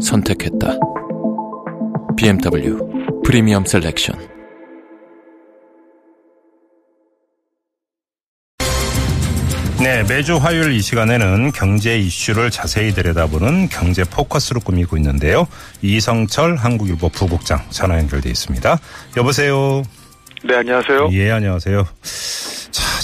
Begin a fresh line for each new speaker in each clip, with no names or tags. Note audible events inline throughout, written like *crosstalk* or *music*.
선택했다. BMW 프리미엄 selection.
네, 매주 화요일 이 시간에는 경제 이슈를 자세히 들여다보는 경제 포커스로 꾸미고 있는데요. 이성철 한국일보 부국장 전화 연결돼 있습니다. 여보세요.
네, 안녕하세요.
예, 안녕하세요.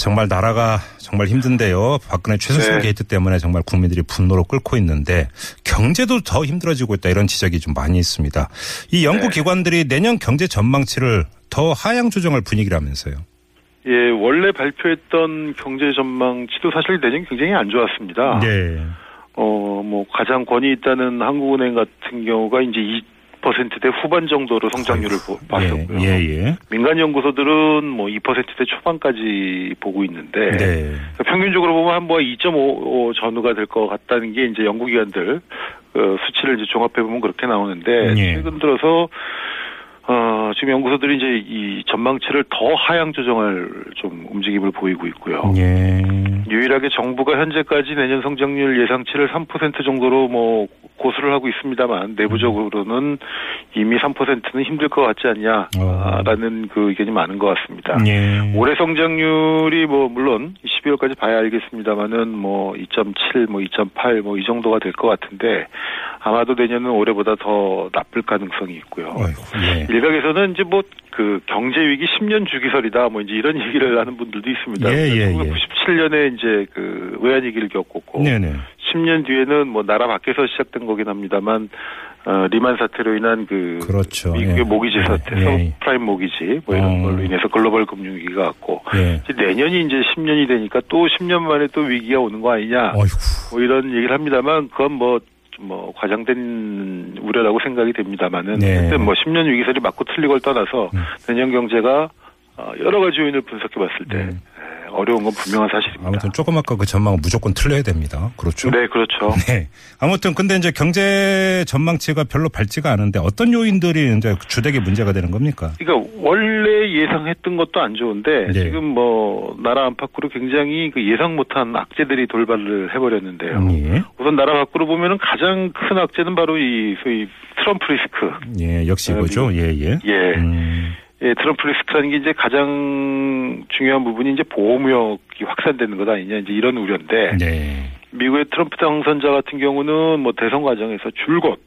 자, 정말 나라가 정말 힘든데요. 박근혜 최순실
네.
게이트 때문에 정말 국민들이 분노로 끓고 있는데 경제도 더 힘들어지고 있다 이런 지적이 좀 많이 있습니다. 이 연구
네.
기관들이 내년 경제 전망치를 더 하향 조정할 분위기라면서요.
예, 원래 발표했던 경제 전망치도 사실 내년 굉장히 안 좋았습니다.
네.
어, 뭐 가장 권위 있다는 한국은행 같은 경우가 이제 2%대 후반 정도로 성장률을 보- 봤었고요.
예, 예, 예.
민간 연구소들은 뭐 2%대 초반까지 보고 있는데
네.
평균적으로 보면 한뭐 2.5 전후가 될 것 같다는 게 이제 연구기관들 어, 수치를 이제 종합해 보면 그렇게 나오는데
예.
최근 들어서 어, 지금 연구소들이 이제 이 전망치를 더 하향 조정할 좀 움직임을 보이고 있고요.
예.
유일하게 정부가 현재까지 내년 성장률 예상치를 3% 정도로 뭐 고수를 하고 있습니다만 내부적으로는 이미 3%는 힘들 것 같지 않냐라는 그 의견이 많은 것 같습니다.
예.
올해 성장률이 뭐 물론 12월까지 봐야 알겠습니다만은 뭐 2.7, 뭐 2.8, 뭐 이 정도가 될 것 같은데 아마도 내년은 올해보다 더 나쁠 가능성이 있고요.
어이구, 예.
일각에서는 이제 뭐 그 경제 위기 10년 주기설이다 뭐 이제 이런 *laughs* 얘기를 하는 분들도 있습니다.
예, 예, 예.
1997년에 이제 그 외환 위기를 겪었고
네네.
10년 뒤에는 뭐 나라 밖에서 시작된 거긴 합니다만 어, 리만 사태로 인한 그
그렇죠.
미국의
예.
모기지 사태,
예, 예.
서브프라임 모기지 뭐 이런
어.
걸로 인해서 글로벌 금융 위기가 왔고
예.
이제 내년이 이제 10년이 되니까 또 10년 만에 또 위기가 오는 거 아니냐
어이구.
뭐 이런 얘기를 합니다만 그건 뭐, 좀 뭐 과장된 우려라고 생각이 됩니다만은
네.
하여튼 뭐 10년 위기설이 맞고 틀리고를 떠나서
음.
내년 경제가 어, 여러 가지 요인을 분석해 봤을 때
음.
에, 어려운 건 분명한 사실입니다.
아무튼 조금 아까 그 전망은 무조건 틀려야 됩니다. 그렇죠.
네, 그렇죠. *laughs*
네. 아무튼 근데 이제 경제 전망치가 별로 밝지가 않은데 어떤 요인들이 이제 주되게 문제가 되는 겁니까?
그러니까 원래 예상했던 것도 안 좋은데
네.
지금 뭐 나라 안팎으로 굉장히 그 예상 못한 악재들이 돌발을 해버렸는데요.
예.
우선 나라 밖으로 보면은 가장 큰 악재는 바로 이 소위 트럼프 리스크.
예, 역시
어,
이거죠. 예, 예.
예.
음,
예, 트럼프 리스크라는 게 이제 가장 중요한 부분이 이제 보호무역이 확산되는 것 아니냐 이제 이런 우려인데
네.
미국의 트럼프 당선자 같은 경우는 뭐 대선 과정에서 줄곧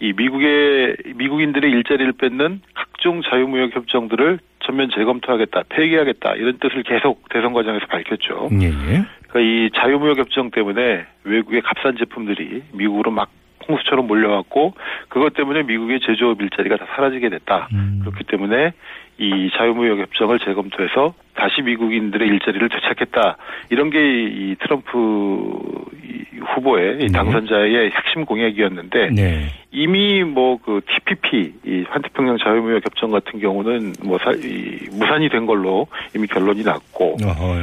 이 미국의 미국인들의 일자리를 뺏는 각종 자유무역 협정들을 전면 재검토하겠다, 폐기하겠다 이런 뜻을 계속 대선 과정에서 밝혔죠.
예, 예.
그러니까 이 자유무역 협정 때문에 외국의 값싼 제품들이 미국으로 막 홍수처럼 몰려왔고 그것 때문에 미국의 제조업 일자리가 다 사라지게 됐다.
음.
그렇기 때문에 이 자유무역 협정을 재검토해서 다시 미국인들의 일자리를 되찾겠다. 이런 게 이 트럼프 이 후보의 이
네.
당선자의 핵심 공약이었는데
네.
이미 뭐 그 TPP 이 환태평양 자유무역 협정 같은 경우는 뭐 사, 이 무산이 된 걸로 이미 결론이 났고
어허.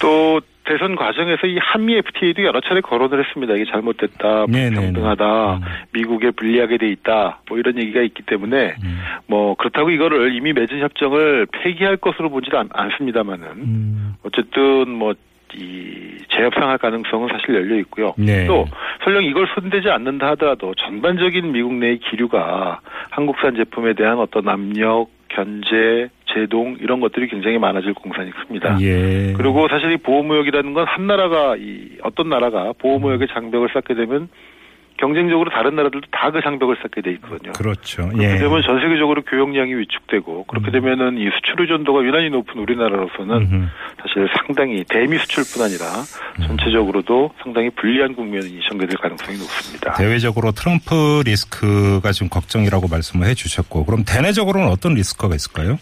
또 대선 과정에서 이 한미 FTA도 여러 차례 거론을 했습니다. 이게 잘못됐다,
네네네.
불평등하다,
음.
미국에 불리하게 돼 있다, 뭐 이런 얘기가 있기 때문에
음.
뭐 그렇다고 이거를 이미 맺은 협정을 폐기할 것으로 보지는 않, 않습니다만은
음.
어쨌든 뭐 이 재협상할 가능성은 사실 열려 있고요.
네.
또 설령 이걸 손대지 않는다 하더라도 전반적인 미국 내의 기류가 한국산 제품에 대한 어떤 압력, 견제, 제동 이런 것들이 굉장히 많아질 공산이 큽니다.
예.
그리고 사실 이 보호무역이라는 건 한 나라가 이 어떤 나라가 보호무역의 장벽을 쌓게 되면 경쟁적으로 다른 나라들도 다 그 장벽을 쌓게 돼 있거든요.
그렇죠.
그렇게
예.
되면 전 세계적으로 교역량이 위축되고 그렇게
음.
되면은 이 수출 의존도가 유난히 높은 우리나라로서는
음흠.
사실 상당히 대미 수출뿐 아니라
음.
전체적으로도 상당히 불리한 국면이 전개될 가능성이 높습니다.
대외적으로 트럼프 리스크가 지금 걱정이라고 말씀을 해주셨고 그럼 대내적으로는 어떤 리스크가 있을까요?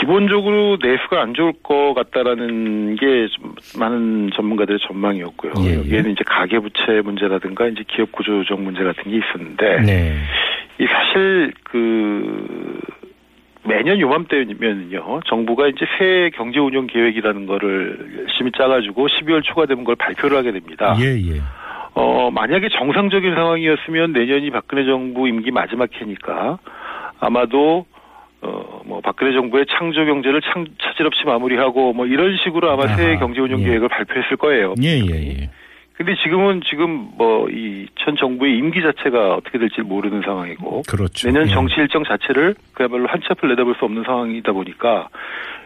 이 기본적으로 내수가 안 좋을 것 같다라는 게좀 많은 전문가들의 전망이었고요.
예, 예.
여기에는 이제 가계부채 문제라든가 이제 기업 구조 조정 문제 같은 게 있었는데
네.
이 사실 그 매년 요맘때면요 정부가 이제 새 경제 운영 계획이라는 거를 열심히 짜가지고 12월 초가 되면 그걸 발표를 하게 됩니다.
예, 예.
어 만약에 정상적인 상황이었으면 내년이 박근혜 정부 임기 마지막 해니까 아마도 어 뭐 박근혜 정부의 창조 경제를 창 차질 없이 마무리하고 뭐 이런 식으로 아마 새
아하,
경제 운영
예.
계획을 발표했을 거예요.
예, 예, 예.
근데 지금은 지금 뭐 이 전 정부의 임기 자체가 어떻게 될지 모르는 상황이고
그렇죠.
내년
예.
정치 일정 자체를 그야말로 한 치 앞을 내다볼 수 없는 상황이다 보니까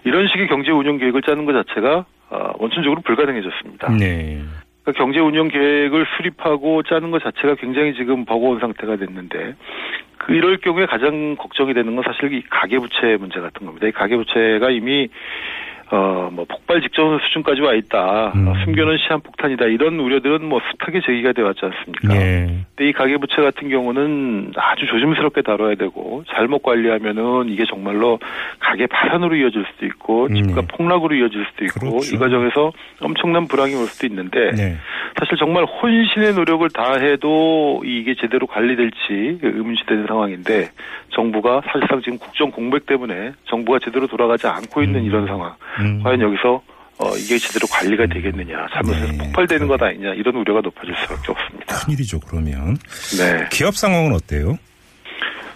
이런 식의 경제 운영 계획을 짜는 것 자체가 아, 원천적으로 불가능해졌습니다.
네.
그러니까 경제 운영 계획을 수립하고 짜는 것 자체가 굉장히 지금 버거운 상태가 됐는데 그 이럴 경우에 가장 걱정이 되는 건 사실 이 가계부채 문제 같은 겁니다. 이 가계부채가 이미 어, 뭐, 폭발 직전 수준까지 와 있다.
음.
어, 숨겨놓은 시한폭탄이다. 이런 우려들은 뭐, 숱하게 제기가 되어 왔지 않습니까?
예.
근데 이 가계부채 같은 경우는 아주 조심스럽게 다뤄야 되고, 잘못 관리하면은 이게 정말로 가계 파산으로 이어질 수도 있고, 집값
네.
폭락으로 이어질 수도 있고,
그렇죠.
이 과정에서 엄청난 불황이 올 수도 있는데,
네.
사실 정말 혼신의 노력을 다해도 이게 제대로 관리될지 의문시되는 상황인데 정부가 사실상 지금 국정 공백 때문에 정부가 제대로 돌아가지 않고 있는
음.
이런 상황.
음.
과연 여기서 어, 이게 제대로 관리가 되겠느냐, 잘못해서
네,
폭발되는. 것 아니냐 이런 우려가 높아질 수밖에 없습니다.
큰일이죠, 그러면.
네.
기업 상황은 어때요?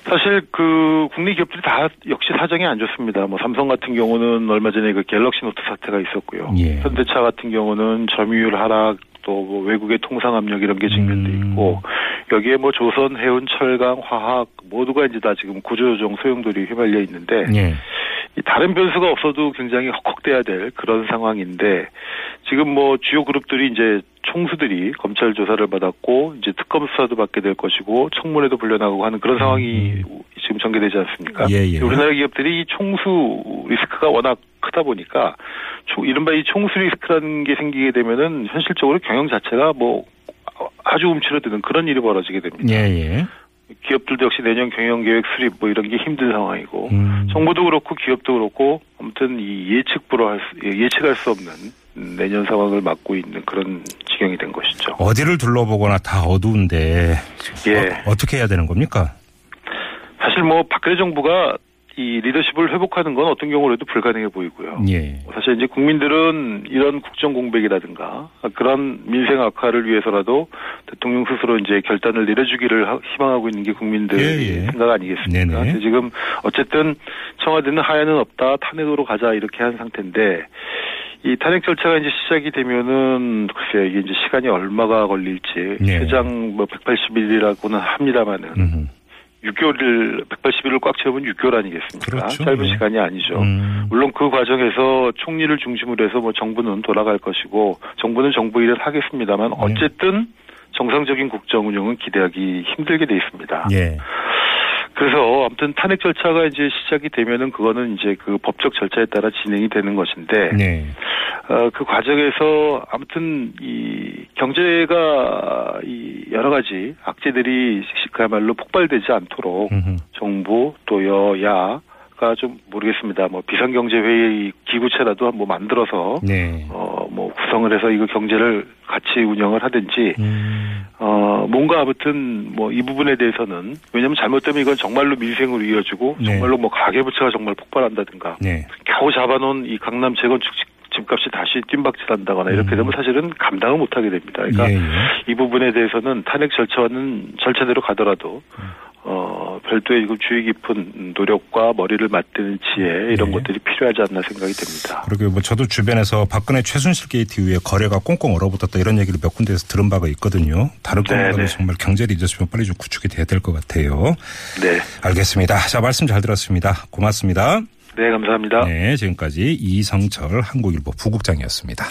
사실 그 국내 기업들이 다 역시 사정이 안 좋습니다. 뭐 삼성 같은 경우는 얼마 전에 그 갤럭시 노트 사태가 있었고요.
예.
현대차 같은 경우는 점유율 하락 또 뭐 외국의 통상 압력 이런 게 직면돼
음.
있고 여기에 뭐 조선, 해운, 철강, 화학 모두가 이제 다 지금 구조조정 소용돌이 휘말려 있는데
예.
이 다른 변수가 없어도 굉장히 헉헉대야 될 그런 상황인데 지금 뭐 주요 그룹들이 이제 총수들이 검찰 조사를 받았고 이제 특검 수사도 받게 될 것이고 청문회도 불려나가고 하는 그런 상황이 지금 전개되지 않습니까?
음. 예, 예.
우리나라 기업들이 이 총수 리스크가 워낙 크다 보니까 초- 이른바 이 총수 리스크라는 게 생기게 되면은 현실적으로 경영 자체가 뭐 아주 움츠러드는 그런 일이 벌어지게 됩니다.
예, 예.
기업들도 역시 내년 경영 계획 수립 뭐 이런 게 힘든 상황이고
음.
정부도 그렇고 기업도 그렇고 아무튼 이 예측 불허할 수, 예, 예측할 수 없는 내년 상황을 맞고 있는 그런 지경이 된 것이죠.
어디를 둘러보거나 다 어두운데
예.
어, 떻게 해야 되는 겁니까?
사실 뭐 박근혜 정부가 이 리더십을 회복하는 건 어떤 경우라도 불가능해 보이고요.
예.
사실 이제 국민들은 이런 국정 공백이라든가 그런 민생 악화를 위해서라도 대통령 스스로 이제 결단을 내려주기를 하- 희망하고 있는 게 국민들의
예, 예.
생각 아니겠습니까?
네네.
지금 어쨌든 청와대는 하야는 없다 탄핵으로 가자 이렇게 한 상태인데 이 탄핵 절차가 이제 시작이 되면은 글쎄 이게 이제 시간이 얼마가 걸릴지
네.
최장 뭐 180일이라고는 합니다만은
음흠.
6개월을 180일을 꽉 채우면 6개월 아니겠습니까?
그렇죠.
짧은
예.
시간이 아니죠.
음.
물론 그 과정에서 총리를 중심으로 해서 뭐 정부는 돌아갈 것이고 정부는 정부 일을 하겠습니다만
네.
어쨌든 정상적인 국정 운영은 기대하기 힘들게 돼 있습니다.
예.
그래서 아무튼 탄핵 절차가 이제 시작이 되면은 그거는 이제 그 법적 절차에 따라 진행이 되는 것인데
네.
어, 그 과정에서 아무튼 이 경제가 이 여러 가지 악재들이 그야말로 폭발되지 않도록
음흠.
정부 또 여야가 좀 모르겠습니다. 뭐 비상경제회의 기구체라도 뭐 만들어서
네.
어뭐 구성을 해서 이거 경제를 같이 운영을 하든지
음.
어 뭔가 아무튼 뭐 이 부분에 대해서는 왜냐하면 잘못되면 이건 정말로 민생으로 이어지고
네.
정말로 뭐 가계부채가 정말 폭발한다든가
네.
겨우 잡아놓은 이 강남 재건축 집- 집값이 다시 뜀박질한다거나 이렇게
음.
되면 사실은 감당을 못하게 됩니다. 그러니까
예, 예.
이 부분에 대해서는 탄핵 절차는 절차대로 가더라도 어 별도의 이거 주의 깊은 노력과 머리를 맞대는 지혜 이런
네.
것들이 필요하지 않나 생각이 됩니다.
그리고 뭐 저도 주변에서 박근혜 최순실 게이트 이후에 거래가 꽁꽁 얼어붙었다 이런 얘기를 몇 군데에서 들은 바가 있거든요. 다른
네,
것보다는
네.
정말 경제 리더십은 빨리 좀 구축이 돼야 될 것 같아요.
네,
알겠습니다. 자 말씀 잘 들었습니다. 고맙습니다.
네 감사합니다.
네, 지금까지 이성철 한국일보 부국장이었습니다.